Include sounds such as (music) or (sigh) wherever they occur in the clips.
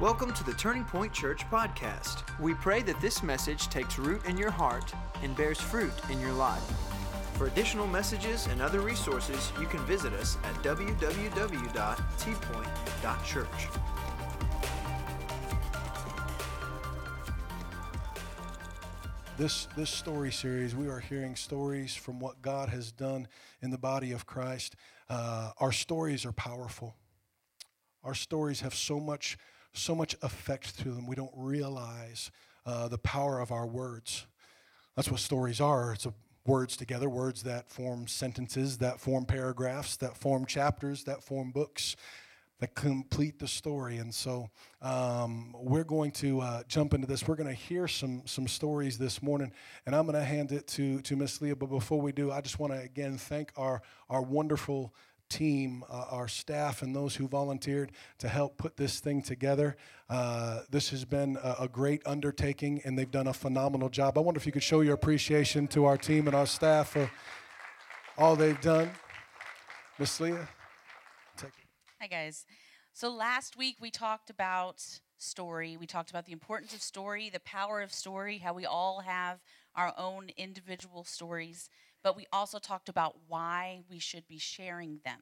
Welcome to the Turning Point Church podcast. We pray that this message takes root in your heart and bears fruit in your life. For additional messages and other resources, you can visit us at www.tpoint.church. This, this story series, we are hearing stories from what God has done in the body of Christ. Uh, our stories are powerful. Our stories have so much so much effect through them, we don't realize uh, the power of our words. That's what stories are. It's words together, words that form sentences, that form paragraphs, that form chapters, that form books, that complete the story. And so um, we're going to uh, jump into this. We're going to hear some some stories this morning, and I'm going to hand it to to Miss Leah. But before we do, I just want to again thank our our wonderful team, uh, our staff, and those who volunteered to help put this thing together. Uh, this has been a, a, great undertaking, and they've done a phenomenal job. I wonder if you could show your appreciation to our team and our staff for all they've done. Miss Leah, take it. Hi, guys. So last week we talked about story. We talked about the importance of story, the power of story, how we all have our own individual stories but we also talked about why we should be sharing them,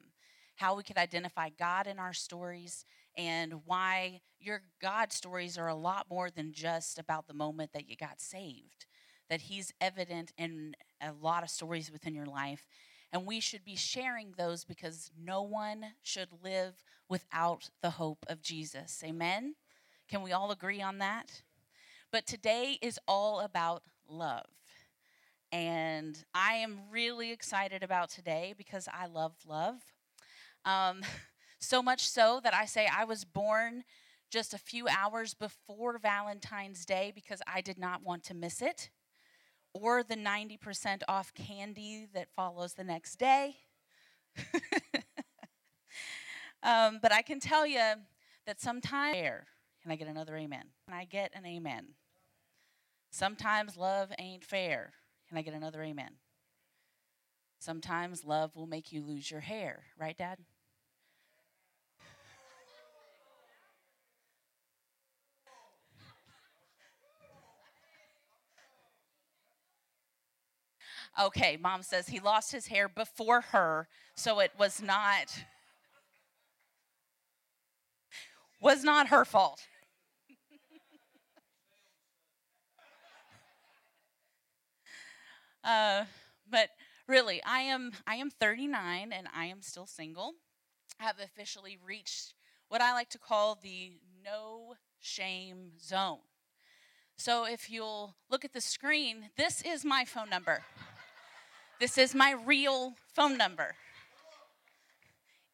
how we could identify God in our stories, and why your God stories are a lot more than just about the moment that you got saved, that He's evident in a lot of stories within your life. And we should be sharing those because no one should live without the hope of Jesus. Amen? Can we all agree on that? But today is all about love. And I am really excited about today because I love love. Um, (laughs) so much so that I say I was born just a few hours before Valentine's Day because I did not want to miss it, or the 90% off candy that follows the next day. (laughs) um, but I can tell you that sometimes, can I get another amen? Can I get an amen? Sometimes love ain't fair. Can I get another amen? Sometimes love will make you lose your hair, right, Dad? Okay, mom says he lost his hair before her, so it was not was not her fault. Uh, but really, I am I am 39 and I am still single. I have officially reached what I like to call the no shame zone. So if you'll look at the screen, this is my phone number. This is my real phone number.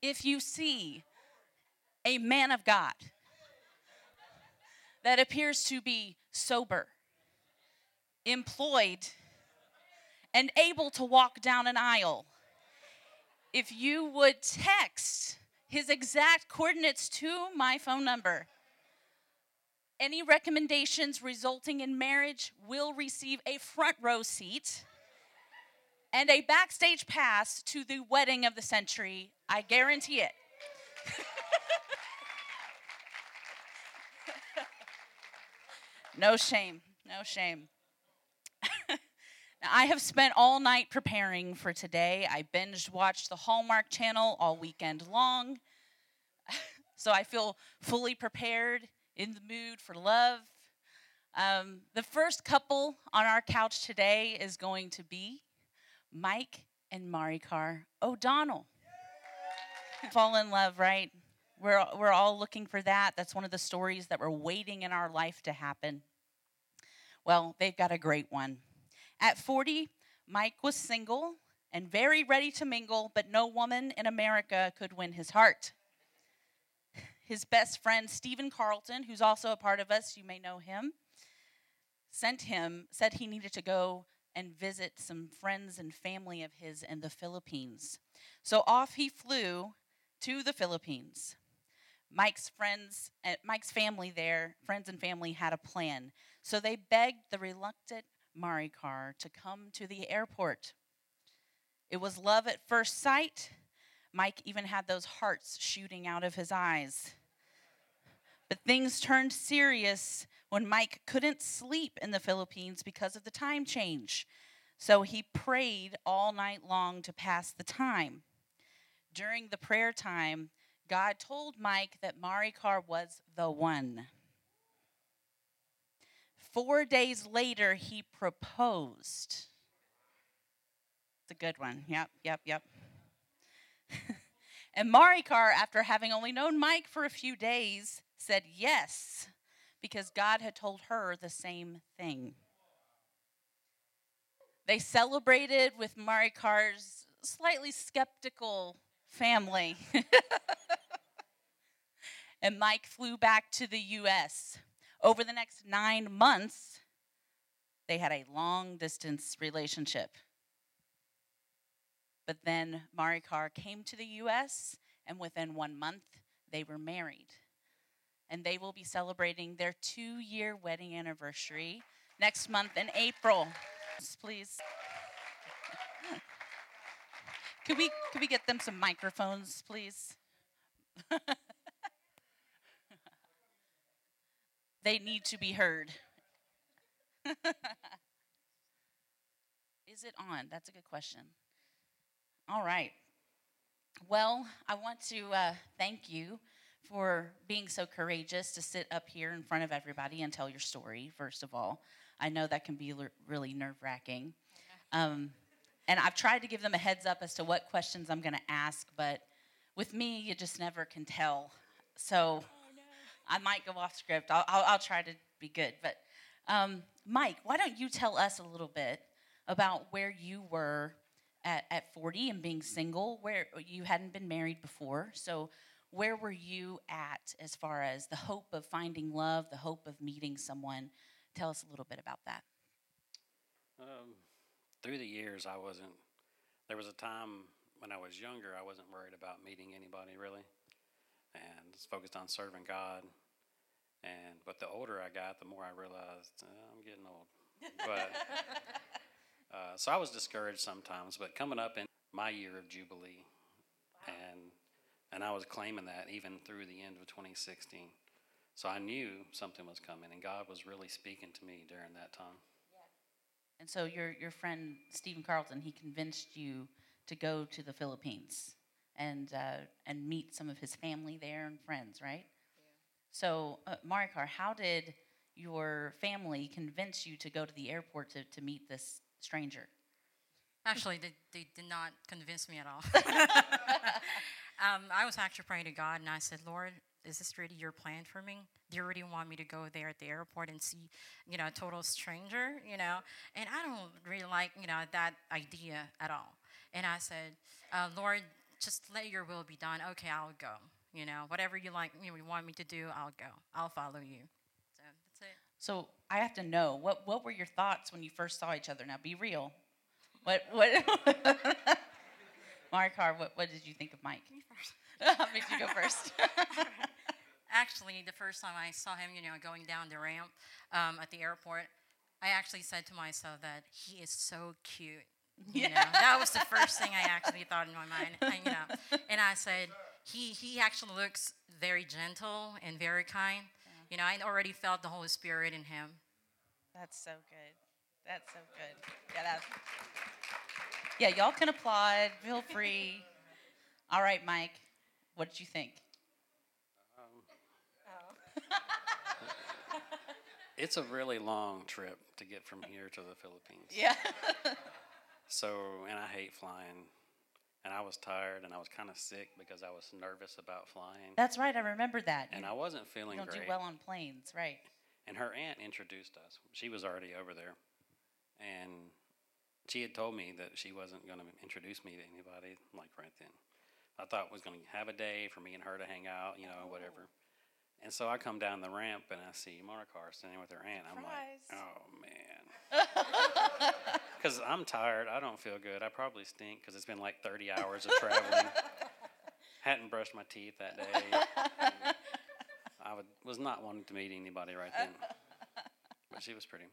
If you see a man of God that appears to be sober, employed, and able to walk down an aisle. If you would text his exact coordinates to my phone number, any recommendations resulting in marriage will receive a front row seat and a backstage pass to the wedding of the century. I guarantee it. (laughs) no shame, no shame. Now, I have spent all night preparing for today. I binge watched the Hallmark Channel all weekend long. (laughs) so I feel fully prepared, in the mood for love. Um, the first couple on our couch today is going to be Mike and Maricar O'Donnell. (laughs) Fall in love, right? We're, we're all looking for that. That's one of the stories that we're waiting in our life to happen. Well, they've got a great one. At 40, Mike was single and very ready to mingle, but no woman in America could win his heart. His best friend, Stephen Carlton, who's also a part of us, you may know him, sent him, said he needed to go and visit some friends and family of his in the Philippines. So off he flew to the Philippines. Mike's friends, uh, Mike's family there, friends and family had a plan. So they begged the reluctant Maricar to come to the airport. It was love at first sight. Mike even had those hearts shooting out of his eyes. But things turned serious when Mike couldn't sleep in the Philippines because of the time change. So he prayed all night long to pass the time. During the prayer time, God told Mike that Maricar was the one. Four days later, he proposed. It's a good one. Yep, yep, yep. (laughs) and Maricar, after having only known Mike for a few days, said yes because God had told her the same thing. They celebrated with Maricar's slightly skeptical family. (laughs) and Mike flew back to the U.S. Over the next nine months, they had a long distance relationship. But then Maricar came to the U.S., and within one month, they were married. And they will be celebrating their two year wedding anniversary next month in April. Please. (laughs) Could we, could we get them some microphones, please? (laughs) they need to be heard. (laughs) Is it on? That's a good question. All right. Well, I want to uh, thank you for being so courageous to sit up here in front of everybody and tell your story, first of all. I know that can be l- really nerve wracking. Um, and I've tried to give them a heads up as to what questions I'm going to ask, but with me, you just never can tell. So I might go off script. I'll, I'll, I'll try to be good. But um, Mike, why don't you tell us a little bit about where you were at, at 40 and being single, where you hadn't been married before. So, where were you at as far as the hope of finding love, the hope of meeting someone? Tell us a little bit about that. Um, through the years, I wasn't. There was a time when I was younger, I wasn't worried about meeting anybody really, and was focused on serving God. And but the older I got, the more I realized uh, I'm getting old. But (laughs) uh, so I was discouraged sometimes. But coming up in my year of jubilee, and and I was claiming that even through the end of 2016. So I knew something was coming, and God was really speaking to me during that time. And so your your friend Stephen Carlton, he convinced you to go to the Philippines and uh, and meet some of his family there and friends, right? So, uh, Maricar, how did your family convince you to go to the airport to, to meet this stranger? Actually, they, they did not convince me at all. (laughs) (laughs) um, I was actually praying to God, and I said, Lord, is this really your plan for me? Do you really want me to go there at the airport and see, you know, a total stranger, you know? And I don't really like, you know, that idea at all. And I said, uh, Lord, just let your will be done. Okay, I'll go. You know, whatever you like, you, know, you want me to do, I'll go. I'll follow you. So that's it. So I have to know what what were your thoughts when you first saw each other? Now, be real. What what? (laughs) Maricar, what what did you think of Mike? Me first. (laughs) Made you go first? (laughs) actually, the first time I saw him, you know, going down the ramp um, at the airport, I actually said to myself that he is so cute. You know, that was the first thing I actually thought in my mind. And, you know, and I said, he he actually looks very gentle and very kind. You know, I already felt the Holy Spirit in him. That's so good. That's so good. Yeah, that's. Yeah, y'all can applaud. Feel free. (laughs) All right, Mike. What did you think? Oh. Oh. (laughs) It's a really long trip to get from here to the Philippines. Yeah. (laughs) So, and I hate flying. And I was tired and I was kind of sick because I was nervous about flying. That's right. I remember that. And you, I wasn't feeling don't great. do well on planes, right? And her aunt introduced us. She was already over there. And she had told me that she wasn't going to introduce me to anybody like right then. I thought was going to have a day for me and her to hang out, you know, oh. whatever. And so I come down the ramp and I see Maricar standing with her aunt. I'm Surprise. like, oh man. (laughs) Because I'm tired. I don't feel good. I probably stink because it's been like 30 hours of traveling. (laughs) Hadn't brushed my teeth that day. I would, was not wanting to meet anybody right then. But she was pretty.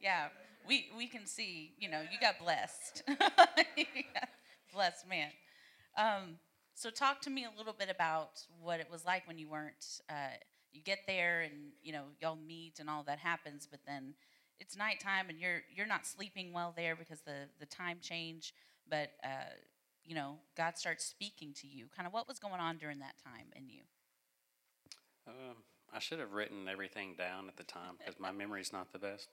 Yeah, we we can see. You know, you got blessed. (laughs) Blessed man. Um, so talk to me a little bit about what it was like when you weren't uh, you get there and you know y'all meet and all that happens, but then it's nighttime and you're you're not sleeping well there because the the time change. But uh, you know, God starts speaking to you. Kind of what was going on during that time in you? Um, I should have written everything down at the time (laughs) because my memory's not the best.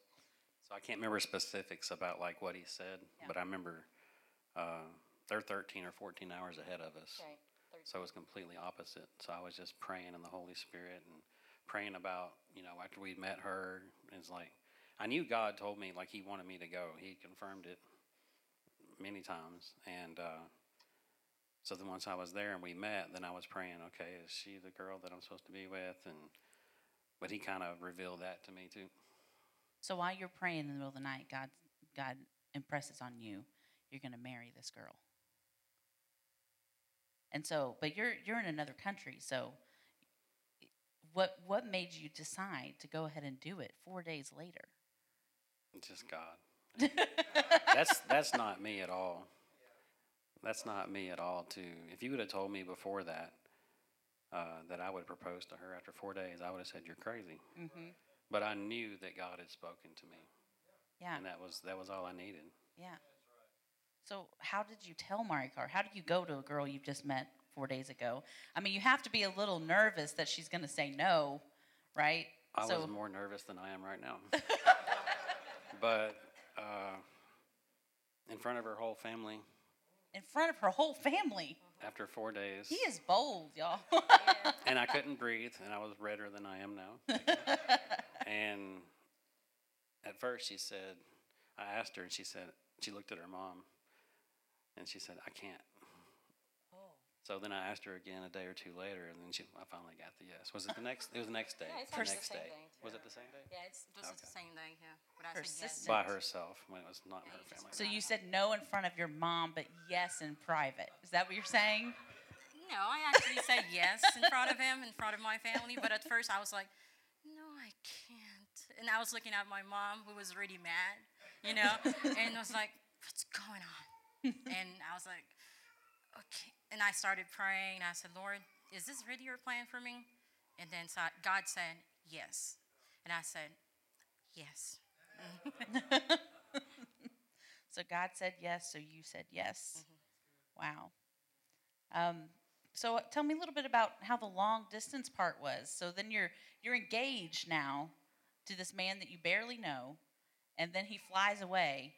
So I can't remember specifics about like what he said, Yeah. but I remember uh, they're 13 or 14 hours ahead of us. Right. So it was completely opposite. So I was just praying in the Holy Spirit and praying about, you know, after we'd met her, it's like I knew God told me like He wanted me to go. He confirmed it many times, and uh, so then once I was there and we met, then I was praying, okay, is she the girl that I'm supposed to be with? And but He kind of revealed that to me too. So while you're praying in the middle of the night, God God impresses on you you're going to marry this girl. And so, but you're you're in another country, so what what made you decide to go ahead and do it 4 days later? Just God. (laughs) that's that's not me at all. That's not me at all. Too. If you would have told me before that uh, that I would propose to her after four days, I would have said you're crazy. Mhm. But I knew that God had spoken to me, Yeah. and that was that was all I needed. Yeah. So, how did you tell Maricar? How did you go to a girl you've just met four days ago? I mean, you have to be a little nervous that she's going to say no, right? I so, was more nervous than I am right now. (laughs) but uh, in front of her whole family, in front of her whole family. after four days, He is bold, y'all. (laughs) and I couldn't breathe, and I was redder than I am now. (laughs) and at first, she said, I asked her, and she said, she looked at her mom, and she said, I can't. So then I asked her again a day or two later, and then she, I finally got the yes. Was it the next? It was the next (laughs) day. Yeah, it's the like the next same day. day, Was it the same day? Yeah, it's this is Okay. the same day. Yeah, but I said yes. Persistent. By herself when it was not her family. so you said no in front of your mom, but yes in private. Is that what you're saying? No, I actually said yes in front of him, in front of my family. But at first, I was like, no, I can't. And I was looking at my mom, who was really mad, you know, and I was like, what's going on? (laughs) and I was like, okay. And I started praying. And I said, Lord, is this really your plan for me? And then God said, yes. And I said, yes. (laughs) So God said yes, so you said yes. Wow. Um, so tell me a little bit about how the long distance part was. So then you're you're engaged now to this man that you barely know, and then he flies away.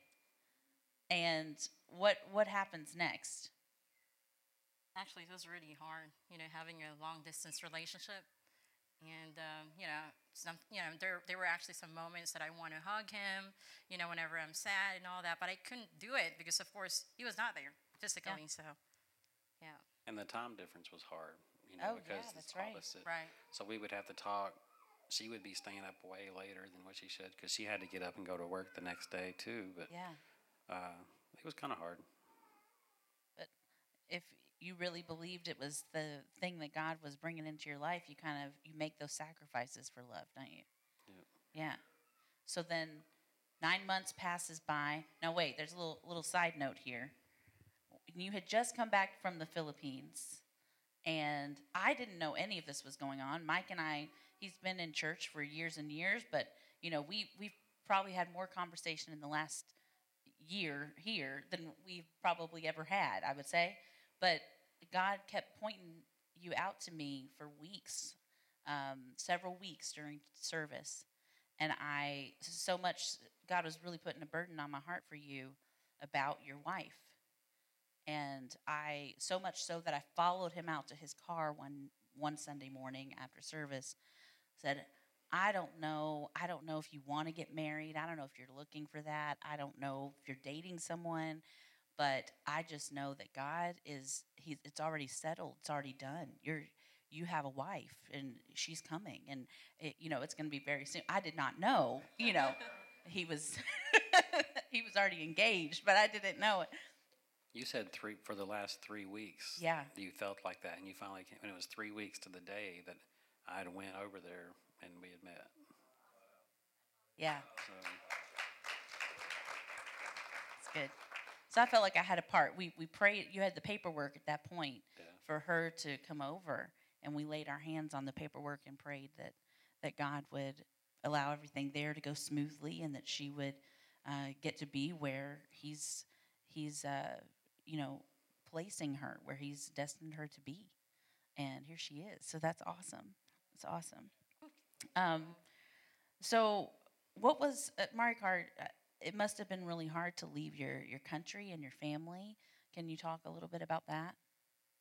And what what happens next? Actually, it was really hard, you know, having a long distance relationship. And, um, you know, some, you know, there, there were actually some moments that I want to hug him, you know, whenever I'm sad and all that, but I couldn't do it because, of course, he was not there physically. So, yeah, And the time difference was hard, you know, Oh, yeah, because that's it's right. opposite. right. So we would have to talk. She would be staying up way later than what she should because she had to get up and go to work the next day too. But Yeah. uh, it was kind of hard. But if you really believed it was the thing that God was bringing into your life, you kind of you make those sacrifices for love, don't you? Yep. Yeah. So then, nine months passes by. Now wait, there's a little little side note here. You had just come back from the Philippines, and I didn't know any of this was going on. Mike and I, he's been in church for years and years, but you know we we've probably had more conversation in the last year here than we've probably ever had. I would say, but God kept pointing you out to me for weeks, um, several weeks during service and I so much God was really putting a burden on my heart for you about your wife. And I so much so that I followed him out to his car one one Sunday morning after service said I don't know I don't know if you want to get married. I don't know if you're looking for that. I don't know if you're dating someone, but I just know that God is he's it's already settled. It's already done. You're you have a wife and she's coming and it, you know it's going to be very soon i did not know you know (laughs) he was (laughs) he was already engaged but i didn't know it You said three for the last three weeks. Yeah. You felt like that, and you finally came. And it was three weeks to the day that I had went over there and we had met. yeah So it's good so i felt like i had a part we we prayed you had the paperwork at that point Yeah. for her to come over and we laid our hands on the paperwork and prayed that that God would allow everything there to go smoothly and that she would uh, get to be where He's He's uh, you know placing her where He's destined her to be, and here she is. So that's awesome. It's awesome. Um, so what was uh, Maricar? It must have been really hard to leave your your country and your family. Can you talk a little bit about that?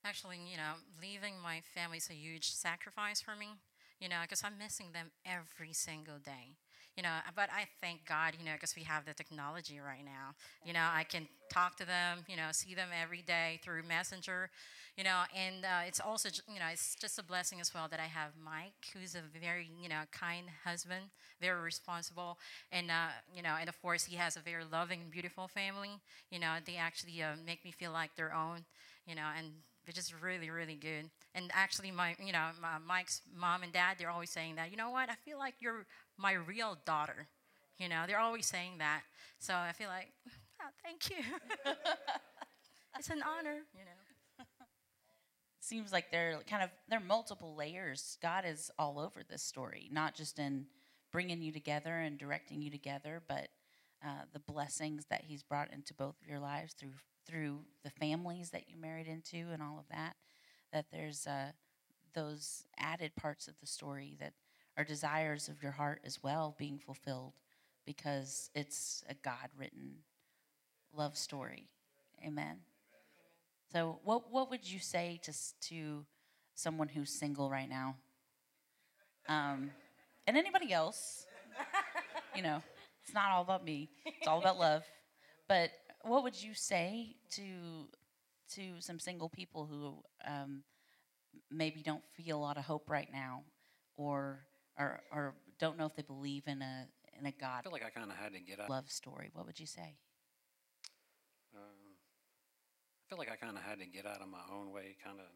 Actually, you know, leaving my family is a huge sacrifice for me, you know, because I'm missing them every single day. You know, but I thank God, you know, because we have the technology right now. You know, I can talk to them, you know, see them every day through Messenger, you know, and uh, it's also, you know, it's just a blessing as well that I have Mike, who's a very, you know, kind husband, very responsible, and, uh, you know, and of course he has a very loving and beautiful family. You know, they actually uh, make me feel like their own, you know, and which is really really good and actually my you know my, mike's mom and dad they're always saying that you know what i feel like you're my real daughter you know they're always saying that. So i feel like oh, thank you. (laughs) It's an honor. You know? (laughs) Seems like there kind of there are multiple layers. God is all over this story not just in bringing you together and directing you together but uh, the blessings that he's brought into both of your lives through through the families that you married into and all of that, that there's uh, those added parts of the story that are desires of your heart as well being fulfilled because it's a God written love story. Amen. So, what, what would you say to, to someone who's single right now? Um, and anybody else? you know, it's not all about me, it's all about love. But what would you say to to some single people who um, maybe don't feel a lot of hope right now, or or or don't know if they believe in a in a God? I feel like I kind of had to get out. Love story. What would you say? Um, I feel like I kind of had to get out of my own way, kind of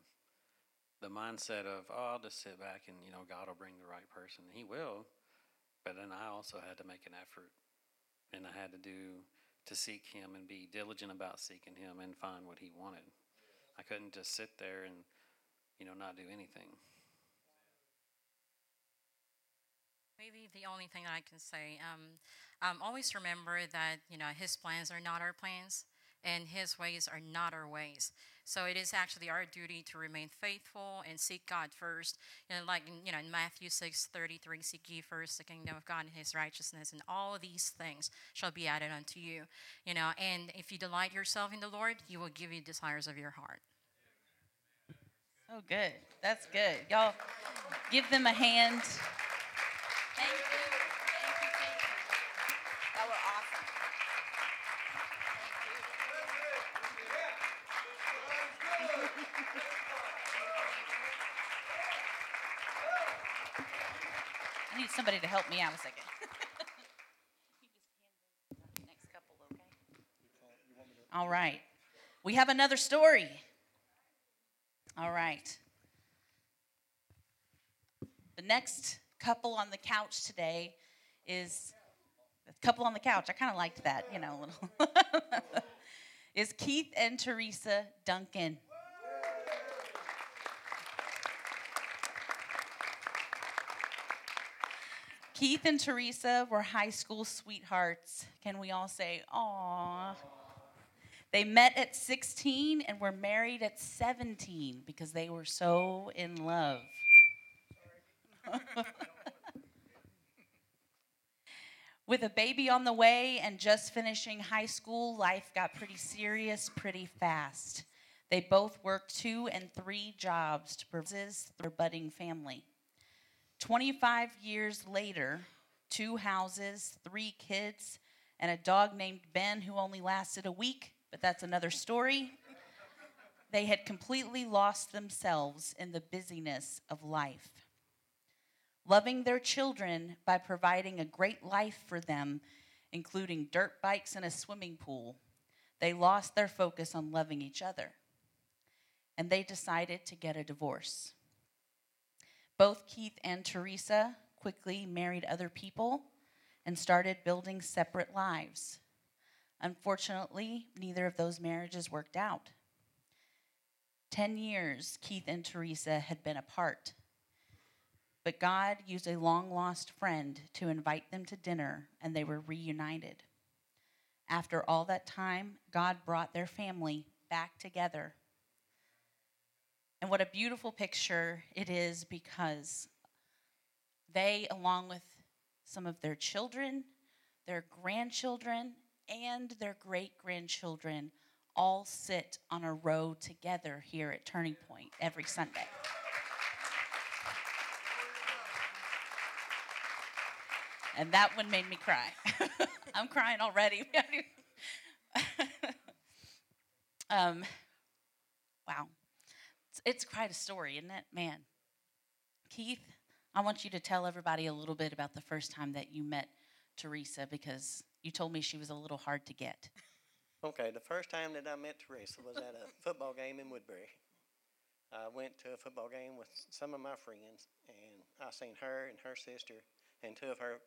the mindset of, oh, I'll just sit back and you know God will bring the right person. He will, but then I also had to make an effort, and I had to do to seek Him and be diligent about seeking Him and find what He wanted. I couldn't just sit there and, you know, not do anything. Maybe the only thing that I can say, um, um, always remember that you know His plans are not our plans, and His ways are not our ways. So it is actually our duty to remain faithful and seek God first. Know, like you know in Matthew six thirty three, seek ye first the kingdom of God and His righteousness, and all these things shall be added unto you. You know, and if you delight yourself in the Lord, He will give you desires of your heart. Oh, good. That's good. Y'all give them a hand. Thank you. Thank you. Thank you. That awesome. I need somebody to help me out a second. (laughs) All right. We have another story. All right. The next couple on the couch today is a couple on the couch. I kind of liked that, you know, a little. (laughs) is Keith and Teresa Duncan. Keith and Teresa were high school sweethearts. Can we all say, "Aw"? They met at 16 and were married at 17 because they were so in love. (laughs) With a baby on the way and just finishing high school, life got pretty serious pretty fast. They both worked two and three jobs to provide their budding family. 25 years later, two houses, three kids, and a dog named Ben who only lasted a week, but that's another story. They had completely lost themselves in the busyness of life. Loving their children by providing a great life for them, including dirt bikes and a swimming pool, they lost their focus on loving each other. And they decided to get a divorce. Both Keith and Teresa quickly married other people and started building separate lives. Unfortunately, neither of those marriages worked out. 10 years Keith and Teresa had been apart. But God used a long lost friend to invite them to dinner, and they were reunited. After all that time, God brought their family back together. And what a beautiful picture it is because they, along with some of their children, their grandchildren, and their great grandchildren, all sit on a row together here at Turning Point every Sunday. And that one made me cry. (laughs) I'm crying already. (laughs) um, wow. It's, it's quite a story, isn't it? Man. Keith, I want you to tell everybody a little bit about the first time that you met Teresa because you told me she was a little hard to get. Okay, the first time that I met Teresa was at a (laughs) football game in Woodbury. I went to a football game with some of my friends, and I seen her and her sister and two of her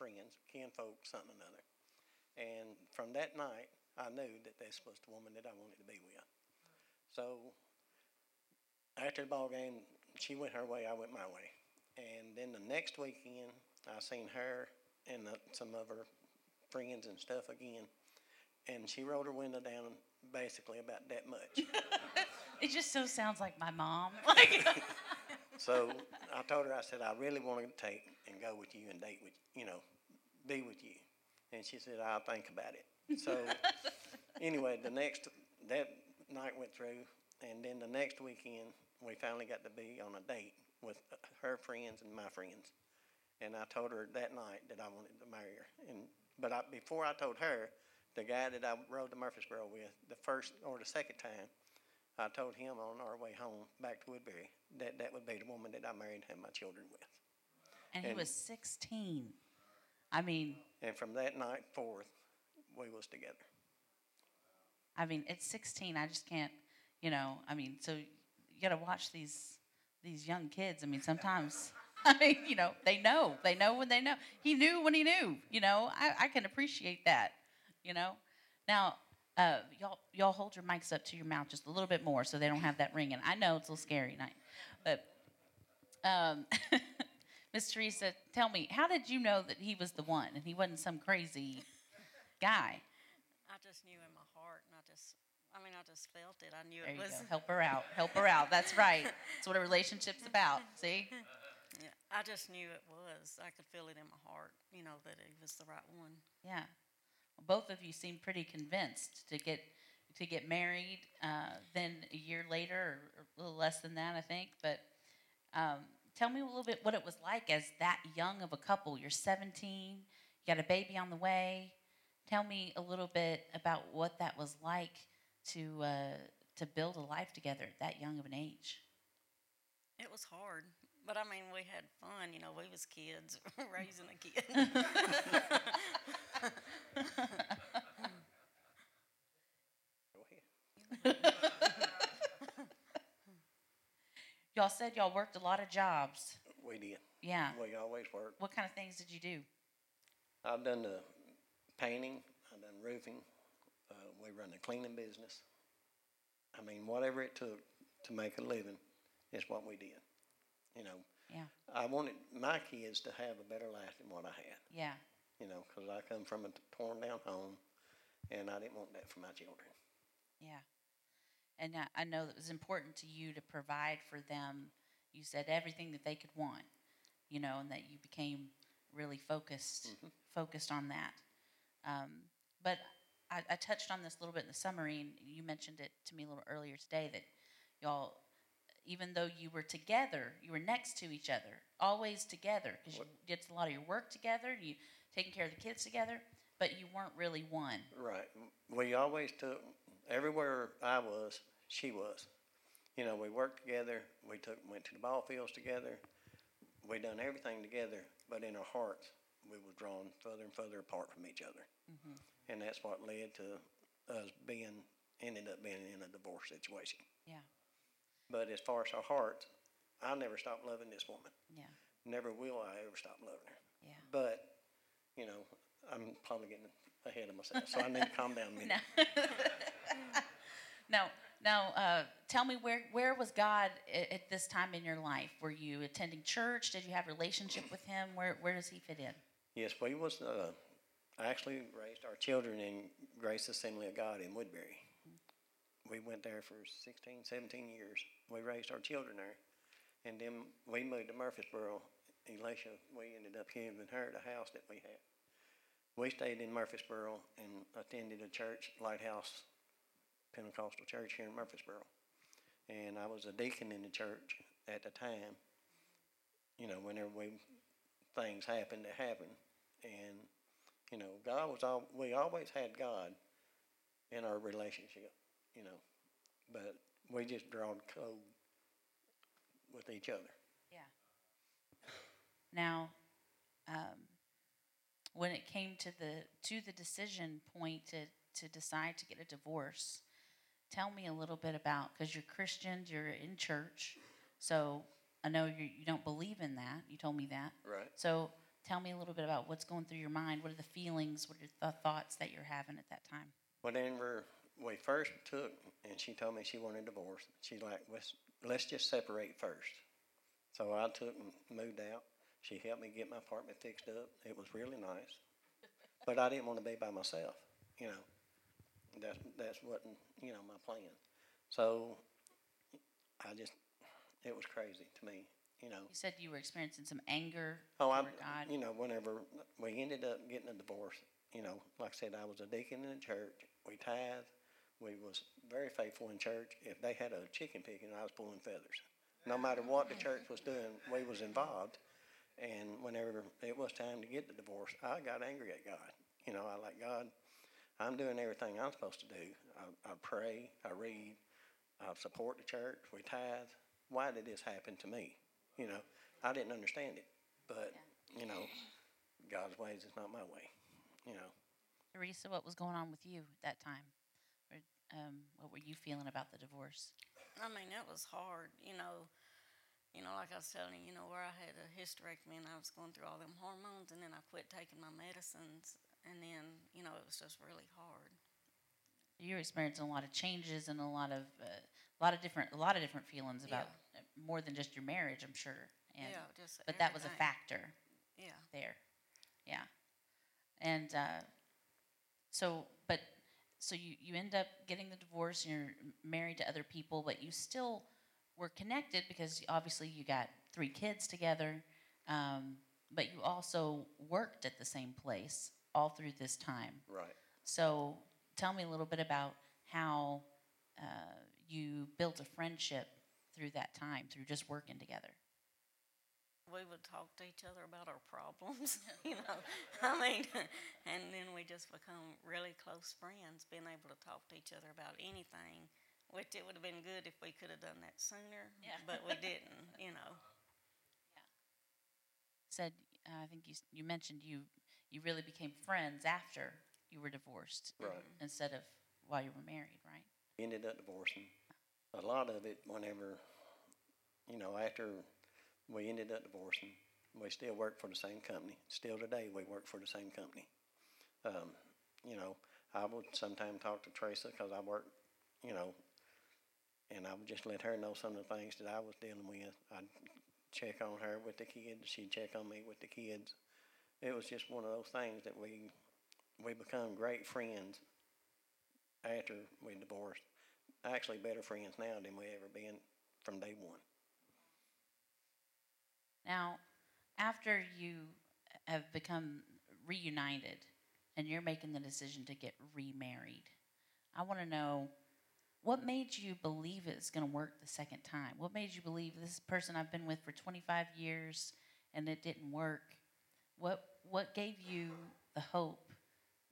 friends, kinfolk, something or another. And from that night, I knew that this was the woman that I wanted to be with. So after the ball game, she went her way, I went my way. And then the next weekend, I seen her and the, some of her friends and stuff again. And she rolled her window down basically about that much. (laughs) It just so sounds like my mom. (laughs) Like, (laughs) So I told her, I said, I really want to take and go with you and date with, you know, be with you. And she said, I'll think about it. So (laughs) anyway, the next, that night went through, and then the next weekend, we finally got to be on a date with uh, her friends and my friends. And I told her that night that I wanted to marry her. And, but I, before I told her, the guy that I rode to Murfreesboro with, the first or the second time, I told him on our way home back to Woodbury that that would be the woman that I married and had my children with. and he was 16. I mean, And from that night forth, we was together. I mean, at 16, I just can't, you know. I mean, so you got to watch these these young kids. I mean, sometimes, (laughs) I mean, you know, they know, they know when they know. He knew when he knew. You know, I, I can appreciate that. You know, now uh, y'all y'all hold your mics up to your mouth just a little bit more so they don't have that ringing. I know it's a little scary night, but um, (laughs) Miss Teresa, tell me, how did you know that he was the one and he wasn't some crazy guy? I just knew in my heart, and I just, I mean, I just felt it. I knew There it you was. go. Help her out. Help her out. That's right. That's what a relationship's about. (laughs) See? Yeah, I just knew it was. I could feel it in my heart, you know, that it was the right one. Yeah. Well, both of you seem pretty convinced to get to get married. Uh, then a year later, or, a little less than that, I think. But um, tell me a little bit what it was like as that young of a couple. You're 17. You got a baby on the way. Tell me a little bit about what that was like to uh, to build a life together at that young of an age. It was hard, but I mean, we had fun. You know, we was kids (laughs) raising a kid. (laughs) (laughs) Go ahead. (laughs) Y'all said y'all worked a lot of jobs. We did. Yeah. We always worked. What kind of things did you do? I've done the painting. I've done roofing. Uh, we run the cleaning business. I mean, whatever it took to make a living is what we did. You know, Yeah. I wanted my kids to have a better life than what I had. Yeah. You know, because I come from a torn down home, and I didn't want that for my children. Yeah. And I, I know it was important to you to provide for them. You said everything that they could want, you know, and that you became really focused focused on that. Um, but I, I touched on this a little bit in the summary, and you mentioned it to me a little earlier today that y'all, even though you were together, you were next to each other, always together, because you did a lot of your work together, you taking care of the kids together, but you weren't really one. Right. We always took everywhere I was, she was. You know, we worked together. We took went to the ball fields together. We done everything together, but in our hearts, we were drawn further and further apart from each other, mm-hmm. and that's what led to us being ended up being in a divorce situation. Yeah. But as far as our hearts, I never stopped loving this woman. Yeah. Never will I ever stop loving her. Yeah. But, you know, I'm probably getting ahead of myself, so I need to calm down a (laughs) minute. No. (laughs) now, Now, uh, tell me where where was God at, at this time in your life? Were you attending church? Did you have relationship with Him? Where where does He fit in? Yes, we was uh, I actually raised our children in Grace Assembly of God in Woodbury. We went there for 16, 17 years. We raised our children there. And then we moved to Murfreesboro. Elisha, we ended up giving her the house that we had. We stayed in Murfreesboro and attended a church, Lighthouse Pentecostal Church here in Murfreesboro. And I was a deacon in the church at the time. You know, whenever we things happened that happened. And, you know, God was all we always had God in our relationship, you know. But we just drawn code with each other. Yeah. Now, um, when it came to the to the decision point to to decide to get a divorce, tell me a little bit about because you're Christians, you're in church, so I know you you don't believe in that. You told me that. Right. So tell me a little bit about what's going through your mind. What are the feelings? What are the thoughts that you're having at that time? Whenever we first took, and she told me she wanted a divorce, she's like, let's, let's just separate first. So I took and moved out. She helped me get my apartment fixed up. It was really nice. But I didn't want to be by myself, you know. That's, that's wasn't, you know, my plan. So I just, it was crazy to me, you know. You said you were experiencing some anger Oh, I, God. you know, whenever we ended up getting a divorce, you know, like I said, I was a deacon in the church. We tithe. We was very faithful in church. If they had a chicken picking, I was pulling feathers. No matter what the church was doing, we was involved. And whenever it was time to get the divorce, I got angry at God. You know, I like God. I'm doing everything I'm supposed to do. I, I pray. I read. I support the church. We tithe. Why did this happen to me? You know, I didn't understand it, but you know, God's ways is not my way. You know, Teresa, what was going on with you at that time? Or, um, what were you feeling about the divorce? I mean, it was hard, you know. You know, like I was telling you, you know, where I had a hysterectomy and I was going through all them hormones, and then I quit taking my medicines, and then, you know, it was just really hard. You're experiencing a lot of changes and a lot of uh, a lot of different a lot of different feelings about uh, more than just your marriage, I'm sure. And, yeah, just. but that was a factor Yeah. there. Yeah. And uh, so, but so you you end up getting the divorce. And you're married to other people, but you still were connected because obviously you got three kids together. Um, but you also worked at the same place all through this time. right. So tell me a little bit about how uh, you built a friendship through that time, through just working together. we would talk to each other about our problems, (laughs) you know. I mean, and then we just become really close friends, being able to talk to each other about anything. Which it would have been good if we could have done that sooner, Yeah. but we didn't, you know. (laughs) Yeah. Said uh, I think you you mentioned you you really became friends after you were divorced Right. instead of while you were married, right? We ended up divorcing. A lot of it, whenever, you know, after we ended up divorcing, we still work for the same company. Still today, we work for the same company. Um, you know, I would sometimes talk to Teresa because I work, you know, and I would just let her know some of the things that I was dealing with. I'd check on her with the kids. She'd check on me with the kids. It was just one of those things that we we become great friends after we divorced actually better friends now than we ever been from day one. Now, after you have become reunited and you're making the decision to get remarried, I want to know what made you believe it's going to work the second time? What made you believe this person I've been with for 25 years and it didn't work? What what gave you the hope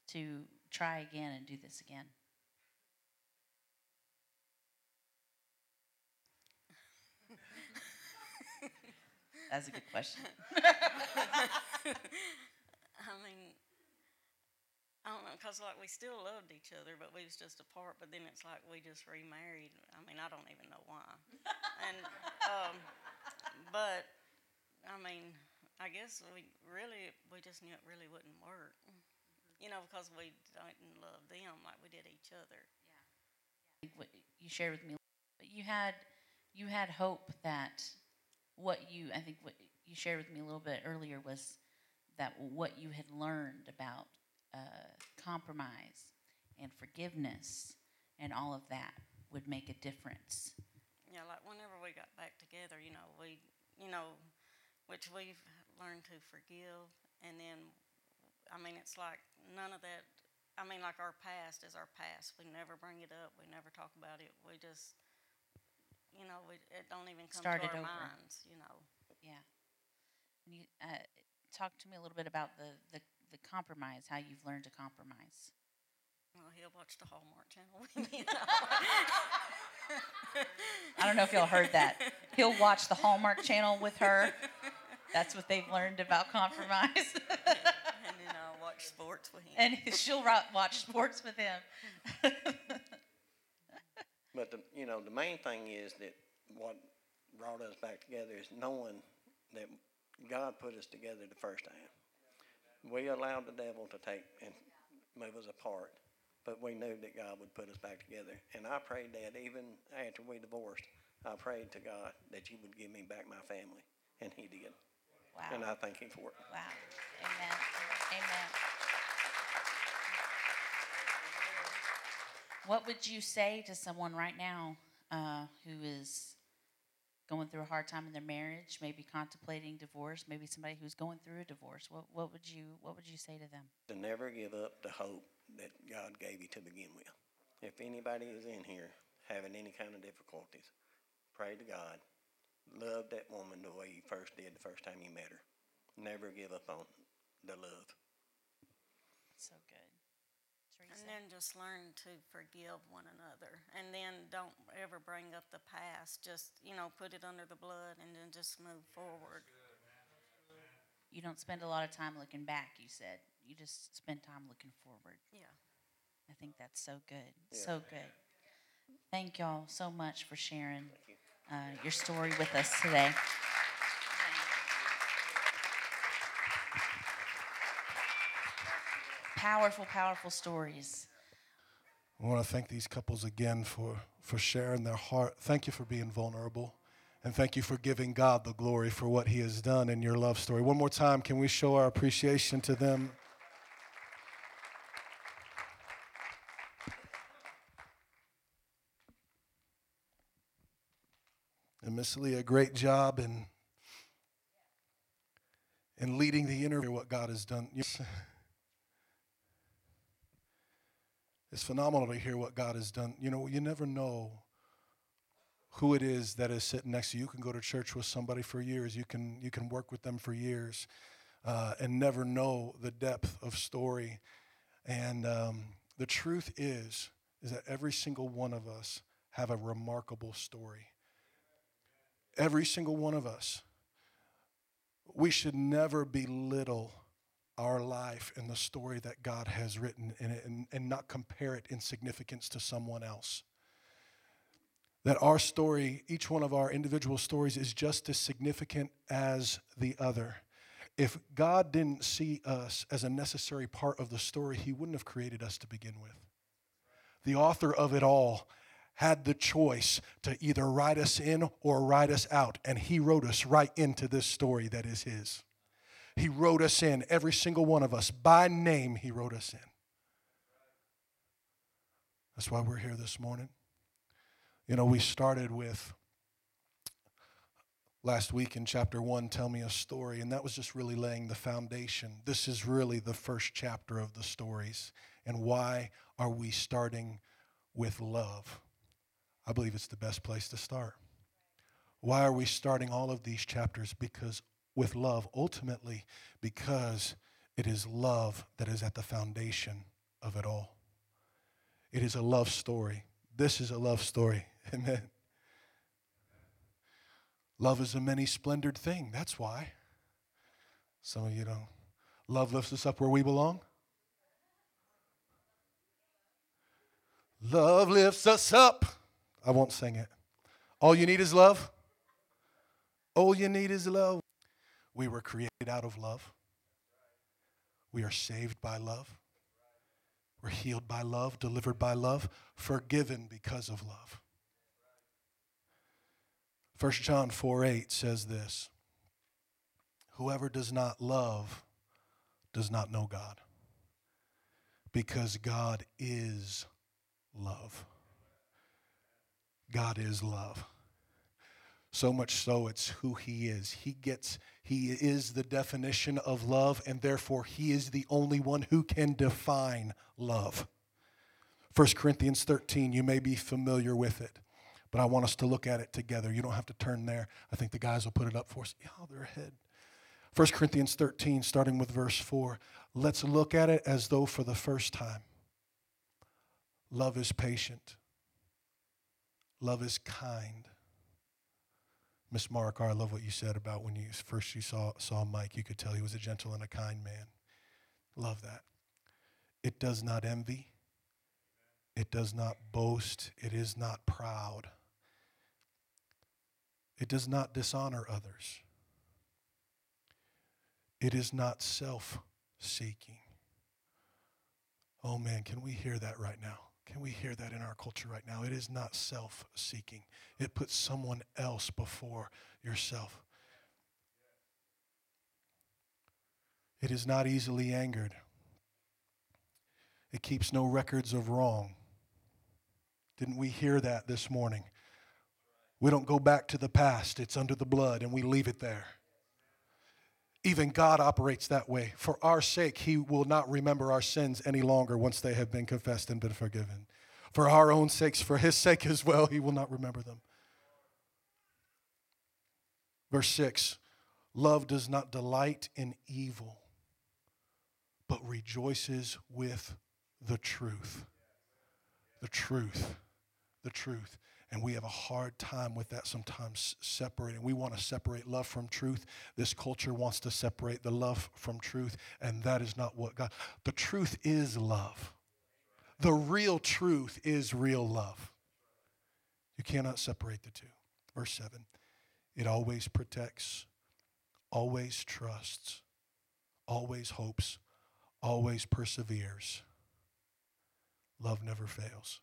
to try again and do this again? (laughs) That's a good question. (laughs) I mean, I don't know, cause like we still loved each other, but we was just apart. But then it's like we just remarried. I mean, I don't even know why. and um, but I mean, I guess we really we just knew it really wouldn't work. You know, because we didn't love them like we did each other. Yeah. What- you shared with me, but you had you had hope that what you I think what you shared with me a little bit earlier was that what you had learned about uh, compromise and forgiveness and all of that would make a difference. Yeah, like whenever we got back together, you know, we, you know, which we've learned to forgive, and then, I mean, it's like none of that. I mean, like our past is our past. We never bring it up. We never talk about it. We just, you know, we, it don't even come Start to our over. minds. You know. Yeah. And you uh, talk to me a little bit about the, the, the compromise, how you've learned to compromise. Well, he'll watch the Hallmark Channel with me. (laughs) I don't know if y'all heard that. He'll watch the Hallmark Channel with her. (laughs) That's what they've learned about compromise. (laughs) and then I'll watch sports with him. and she'll ro- watch sports with him. (laughs) But the, you know, the main thing is that what brought us back together is knowing that God put us together the first time. We allowed the devil to take and move us apart, but we knew that God would put us back together. And I prayed that even after we divorced, I prayed to God that He would give me back my family, and He did. Wow. And I thank Him for it. Wow. Amen. Amen. What would you say to someone right now uh, who is going through a hard time in their marriage, maybe contemplating divorce, maybe somebody who's going through a divorce? What, what would you What would you say to them? To never give up the hope that God gave you to begin with. If anybody is in here having any kind of difficulties, pray to God. Love that woman the way you first did the first time you met her. Never give up on the love. So good. And then just learn to forgive one another. And then don't ever bring up the past. Just, you know, put it under the blood and then just move forward. You don't spend a lot of time looking back, you said. You just spend time looking forward. Yeah. I think that's so good. Yeah. So good. Thank y'all so much for sharing Thank you. Uh, your story with us today. Powerful, powerful stories. I want to thank these couples again for, for sharing their heart. Thank you for being vulnerable. And thank you for giving God the glory for what He has done in your love story. One more time, can we show our appreciation to them? Miss great job in, in leading the interview, what God has done. Yes. (laughs) It's phenomenal to hear what God has done. You know, you never know who it is that is sitting next to you. You can go to church with somebody for years. You can you can work with them for years, uh, and never know the depth of story. And um, the truth is, is that every single one of us have a remarkable story. Every single one of us. We should never belittle our life and the story that God has written in it and, and not compare it in significance to someone else. That our story, each one of our individual stories, is just as significant as the other. If God didn't see us as a necessary part of the story, He wouldn't have created us to begin with. The author of it all had the choice to either write us in or write us out, and He wrote us right into this story that is His. He wrote us in, every single one of us. By name, He wrote us in. That's why we're here this morning. You know, we started with last week in chapter one, Tell Me a Story, and that was just really laying the foundation. This is really the first chapter of the stories. And why are we starting with love? I believe it's the best place to start. Why are we starting all of these chapters? Because with love, ultimately, because it is love that is at the foundation of it all. It is a love story. This is a love story. (laughs) Amen. Love is a many splendored thing. That's why. Some of you don't. Love lifts us up where we belong. Love lifts us up. I won't sing it. All you need is love. All you need is love. We were created out of love. We are saved by love. We're healed by love, delivered by love, forgiven because of love. 1 John 4 8 says this Whoever does not love does not know God, because God is love. God is love. So much so, it's who He is. He gets, He is the definition of love, and therefore He is the only one who can define love. 1 Corinthians 13, you may be familiar with it, but I want us to look at it together. You don't have to turn there. I think the guys will put it up for us. Yeah, they're ahead. 1 Corinthians 13, starting with verse 4. Let's look at it as though for the first time. Love is patient. Love is kind. Miss Mark, I love what you said about when you first you saw, saw Mike. You could tell he was a gentle and a kind man. Love that. It does not envy. It does not boast. It is not proud. It does not dishonor others. It is not self seeking. Oh man, can we hear that right now? Can we hear that in our culture right now? It is not self seeking, it puts someone else before yourself. It is not easily angered. It keeps no records of wrong. Didn't we hear that this morning? We don't go back to the past, it's under the blood, and we leave it there. Even God operates that way. For our sake, He will not remember our sins any longer once they have been confessed and been forgiven. For our own sakes, for His sake as well, He will not remember them. Verse 6 Love does not delight in evil, but rejoices with the truth. The truth. The truth. And we have a hard time with that sometimes separating. We want to separate love from truth. This culture wants to separate the love from truth, and that is not what God. The truth is love. The real truth is real love. You cannot separate the two. Verse 7 it always protects, always trusts, always hopes, always perseveres. Love never fails.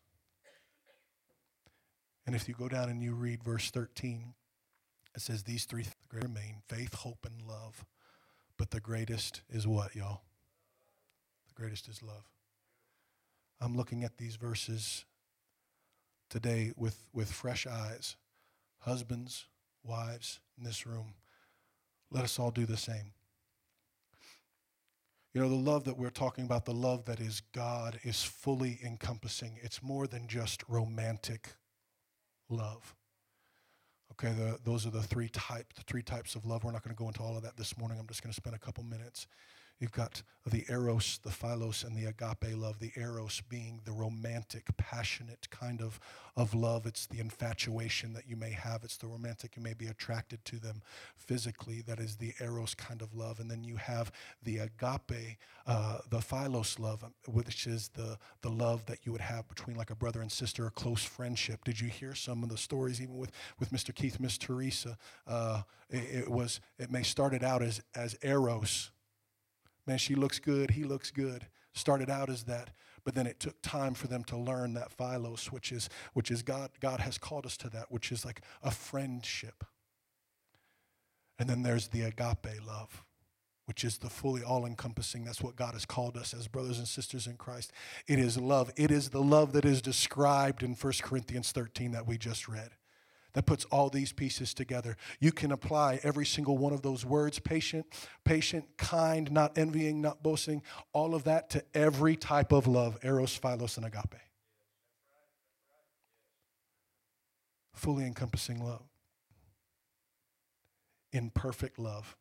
And if you go down and you read verse 13, it says these three remain faith, hope, and love. But the greatest is what, y'all? The greatest is love. I'm looking at these verses today with, with fresh eyes. Husbands, wives in this room, let us all do the same. You know, the love that we're talking about, the love that is God, is fully encompassing. It's more than just romantic love. Okay, the, those are the three type, the three types of love. We're not going to go into all of that this morning. I'm just going to spend a couple minutes. You've got the eros, the philos, and the agape love. The eros being the romantic, passionate kind of, of love. It's the infatuation that you may have. It's the romantic. You may be attracted to them physically. That is the eros kind of love. And then you have the agape, uh, the philos love, um, which is the, the love that you would have between like a brother and sister, a close friendship. Did you hear some of the stories, even with, with Mr. Keith, Miss Teresa? Uh, it, it was, it may started out as, as eros man, she looks good, he looks good. Started out as that, but then it took time for them to learn that philos, which is which is God. God has called us to that, which is like a friendship. And then there's the agape love, which is the fully all-encompassing. That's what God has called us as brothers and sisters in Christ. It is love. It is the love that is described in 1 Corinthians 13 that we just read that puts all these pieces together. You can apply every single one of those words patient, patient, kind, not envying, not boasting, all of that to every type of love eros, philos, and agape. Fully encompassing love. In perfect love.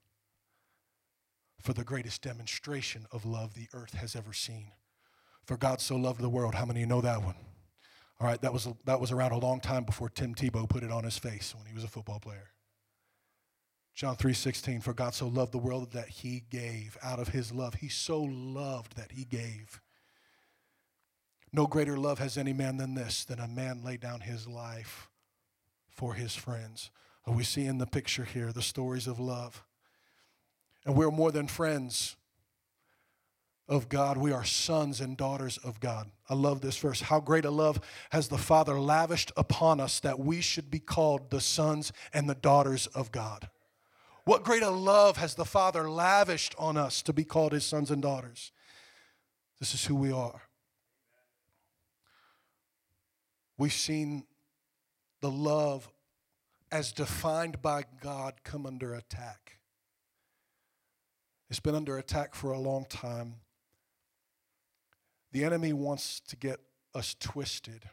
For the greatest demonstration of love the earth has ever seen. For God so loved the world. How many know that one? All right, that was, that was around a long time before Tim Tebow put it on his face when he was a football player. John 3:16 for God so loved the world that he gave out of his love he so loved that he gave No greater love has any man than this than a man lay down his life for his friends. We see in the picture here the stories of love. And we're more than friends. Of God. We are sons and daughters of God. I love this verse. How great a love has the Father lavished upon us that we should be called the sons and the daughters of God. What great a love has the Father lavished on us to be called his sons and daughters. This is who we are. We've seen the love as defined by God come under attack. It's been under attack for a long time. The enemy wants to get us twisted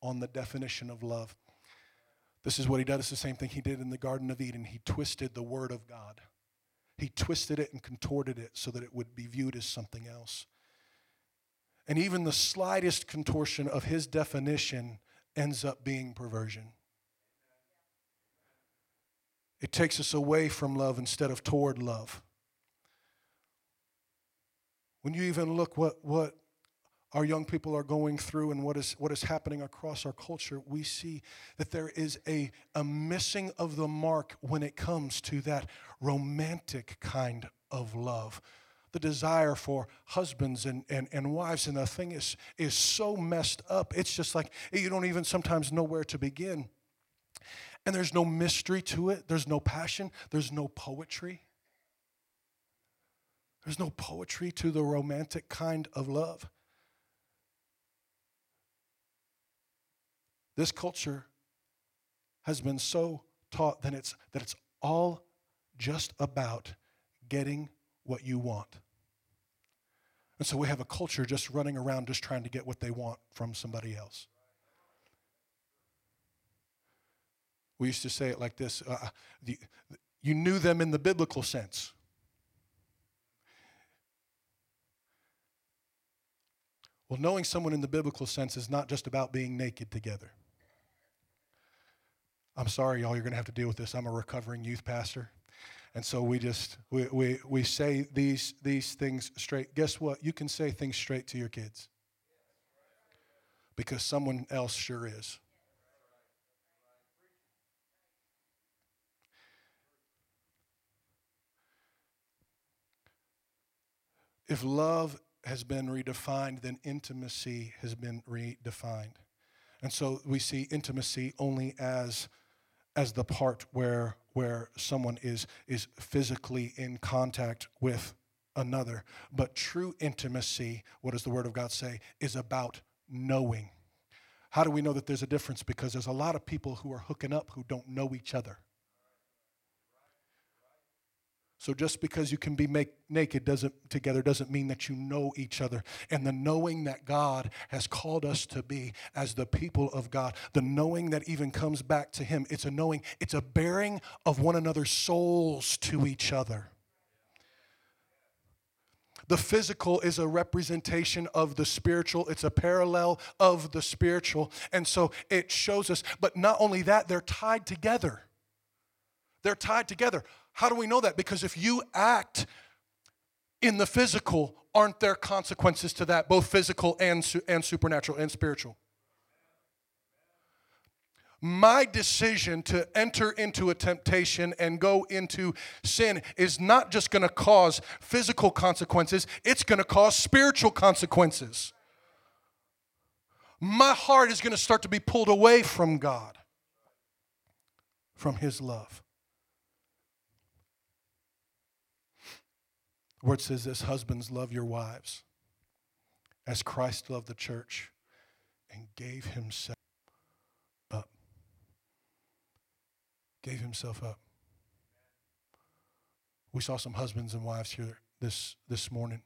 on the definition of love. This is what he does. It's the same thing he did in the Garden of Eden. He twisted the Word of God, he twisted it and contorted it so that it would be viewed as something else. And even the slightest contortion of his definition ends up being perversion. It takes us away from love instead of toward love. When you even look what, what our young people are going through and what is, what is happening across our culture, we see that there is a, a missing of the mark when it comes to that romantic kind of love. The desire for husbands and, and, and wives, and the thing is, is so messed up. It's just like you don't even sometimes know where to begin. And there's no mystery to it, there's no passion, there's no poetry. There's no poetry to the romantic kind of love. This culture has been so taught that it's, that it's all just about getting what you want. And so we have a culture just running around just trying to get what they want from somebody else. We used to say it like this uh, you knew them in the biblical sense. Well, knowing someone in the biblical sense is not just about being naked together. I'm sorry, y'all, you're going to have to deal with this. I'm a recovering youth pastor. And so we just we, we, we say these these things straight. Guess what? You can say things straight to your kids. Because someone else sure is. If love has been redefined, then intimacy has been redefined. And so we see intimacy only as as the part where where someone is is physically in contact with another. But true intimacy what does the word of god say is about knowing. How do we know that there's a difference? Because there's a lot of people who are hooking up who don't know each other so just because you can be make, naked doesn't together doesn't mean that you know each other. And the knowing that God has called us to be as the people of God, the knowing that even comes back to him, it's a knowing, it's a bearing of one another's souls to each other. The physical is a representation of the spiritual. It's a parallel of the spiritual. And so it shows us, but not only that, they're tied together. They're tied together. How do we know that? Because if you act in the physical, aren't there consequences to that, both physical and, and supernatural and spiritual? My decision to enter into a temptation and go into sin is not just going to cause physical consequences, it's going to cause spiritual consequences. My heart is going to start to be pulled away from God, from His love. The word says this Husbands, love your wives as Christ loved the church and gave himself up. Gave himself up. We saw some husbands and wives here this, this morning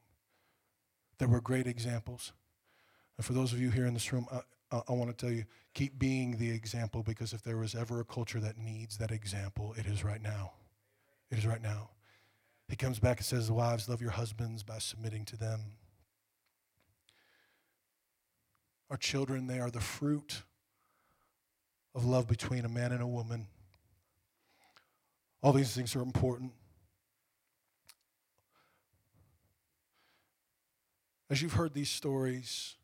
that were great examples. And for those of you here in this room, I, I, I want to tell you keep being the example because if there was ever a culture that needs that example, it is right now. It is right now. He comes back and says, Wives, love your husbands by submitting to them. Our children, they are the fruit of love between a man and a woman. All these things are important. As you've heard these stories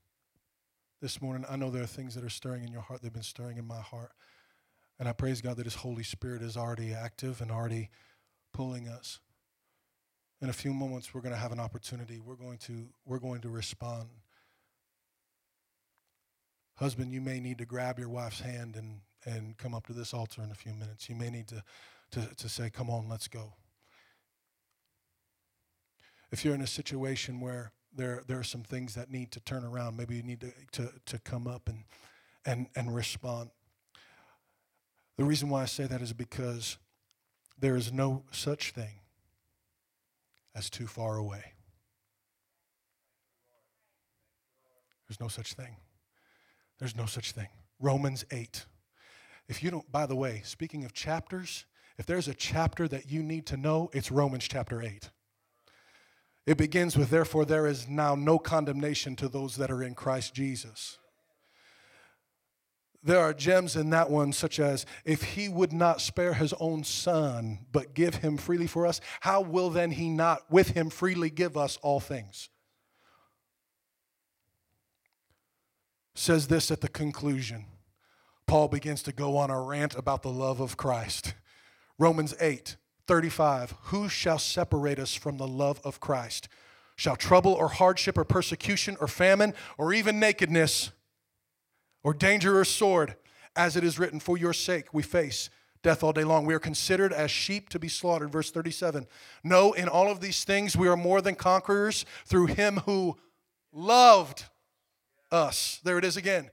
this morning, I know there are things that are stirring in your heart. They've been stirring in my heart. And I praise God that His Holy Spirit is already active and already pulling us. In a few moments we're going to have an opportunity. We're going to we're going to respond. Husband, you may need to grab your wife's hand and, and come up to this altar in a few minutes. You may need to, to, to say, Come on, let's go. If you're in a situation where there, there are some things that need to turn around, maybe you need to, to, to come up and, and, and respond. The reason why I say that is because there is no such thing as too far away. There's no such thing. There's no such thing. Romans 8. If you don't, by the way, speaking of chapters, if there's a chapter that you need to know, it's Romans chapter 8. It begins with, therefore, there is now no condemnation to those that are in Christ Jesus. There are gems in that one, such as, if he would not spare his own son, but give him freely for us, how will then he not with him freely give us all things? Says this at the conclusion. Paul begins to go on a rant about the love of Christ. Romans 8, 35. Who shall separate us from the love of Christ? Shall trouble or hardship or persecution or famine or even nakedness? Or danger or sword, as it is written, For your sake we face death all day long. We are considered as sheep to be slaughtered. Verse 37. No, in all of these things we are more than conquerors through him who loved us. There it is again.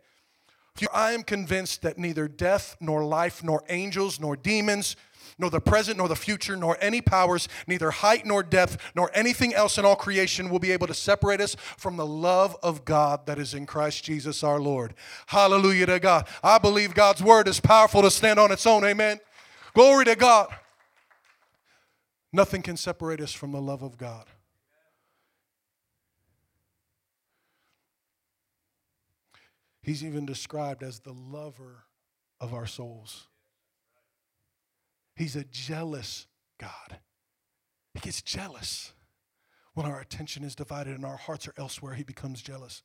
I am convinced that neither death, nor life, nor angels, nor demons, nor the present, nor the future, nor any powers, neither height nor depth, nor anything else in all creation will be able to separate us from the love of God that is in Christ Jesus our Lord. Hallelujah to God. I believe God's word is powerful to stand on its own. Amen. Glory to God. Nothing can separate us from the love of God. He's even described as the lover of our souls. He's a jealous God. He gets jealous when our attention is divided and our hearts are elsewhere. He becomes jealous.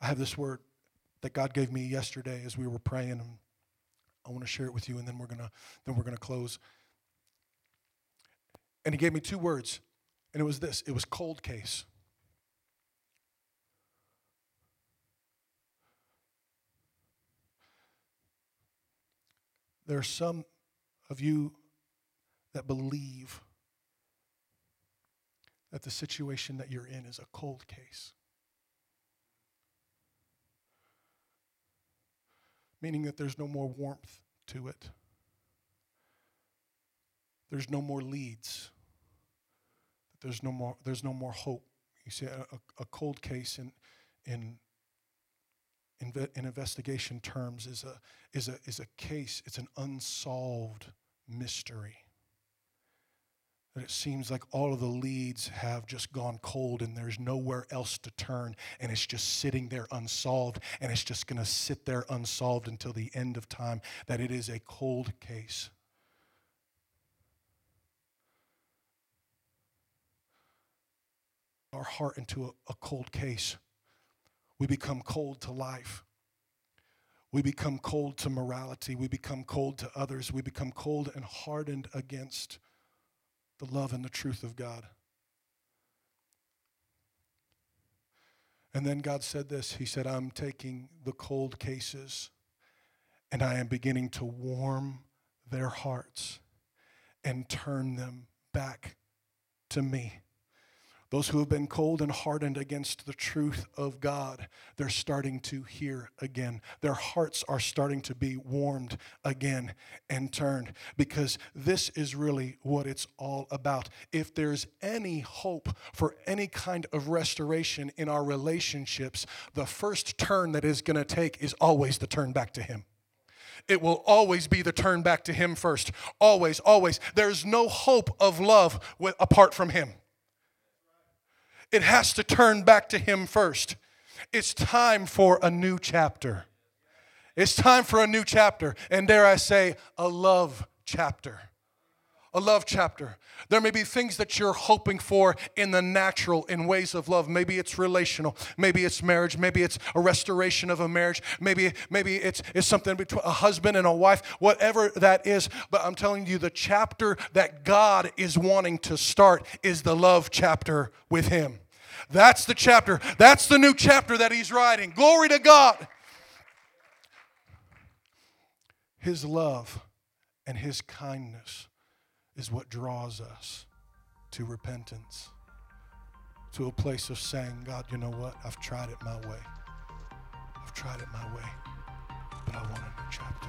I have this word that God gave me yesterday as we were praying, I want to share it with you, and then we're gonna then we're gonna close. And He gave me two words, and it was this: it was cold case. There are some of you that believe that the situation that you're in is a cold case. Meaning that there's no more warmth to it. There's no more leads. There's no more, there's no more hope. You see, a, a cold case in, in in, in investigation terms is a, is, a, is a case, it's an unsolved mystery. That it seems like all of the leads have just gone cold and there's nowhere else to turn and it's just sitting there unsolved and it's just going to sit there unsolved until the end of time. That it is a cold case. Our heart into a, a cold case we become cold to life. We become cold to morality. We become cold to others. We become cold and hardened against the love and the truth of God. And then God said this He said, I'm taking the cold cases and I am beginning to warm their hearts and turn them back to me. Those who have been cold and hardened against the truth of God, they're starting to hear again. Their hearts are starting to be warmed again and turned because this is really what it's all about. If there's any hope for any kind of restoration in our relationships, the first turn that is going to take is always the turn back to Him it will always be the turn back to Him first. Always, always. There's no hope of love apart from Him it has to turn back to Him first. It's time for a new chapter. It's time for a new chapter. And dare I say, a love chapter. A love chapter. There may be things that you're hoping for in the natural, in ways of love. Maybe it's relational. Maybe it's marriage. Maybe it's a restoration of a marriage. Maybe, maybe it's, it's something between a husband and a wife, whatever that is. But I'm telling you, the chapter that God is wanting to start is the love chapter with Him. That's the chapter. That's the new chapter that He's writing. Glory to God. His love and His kindness is what draws us to repentance, to a place of saying, God, you know what? I've tried it my way. I've tried it my way, but I want a new chapter.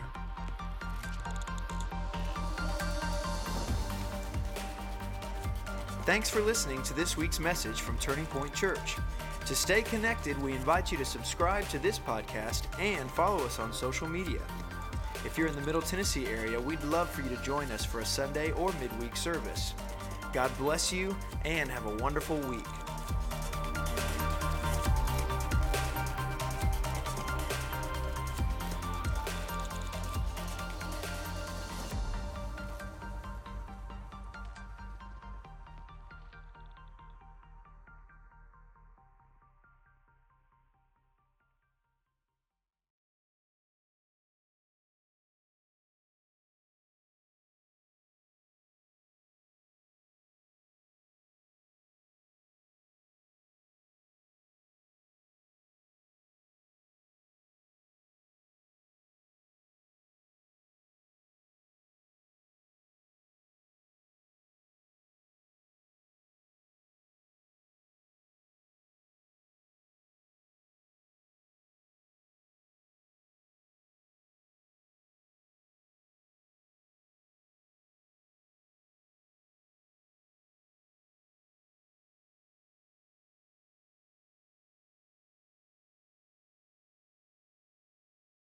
Thanks for listening to this week's message from Turning Point Church. To stay connected, we invite you to subscribe to this podcast and follow us on social media. If you're in the Middle Tennessee area, we'd love for you to join us for a Sunday or midweek service. God bless you and have a wonderful week.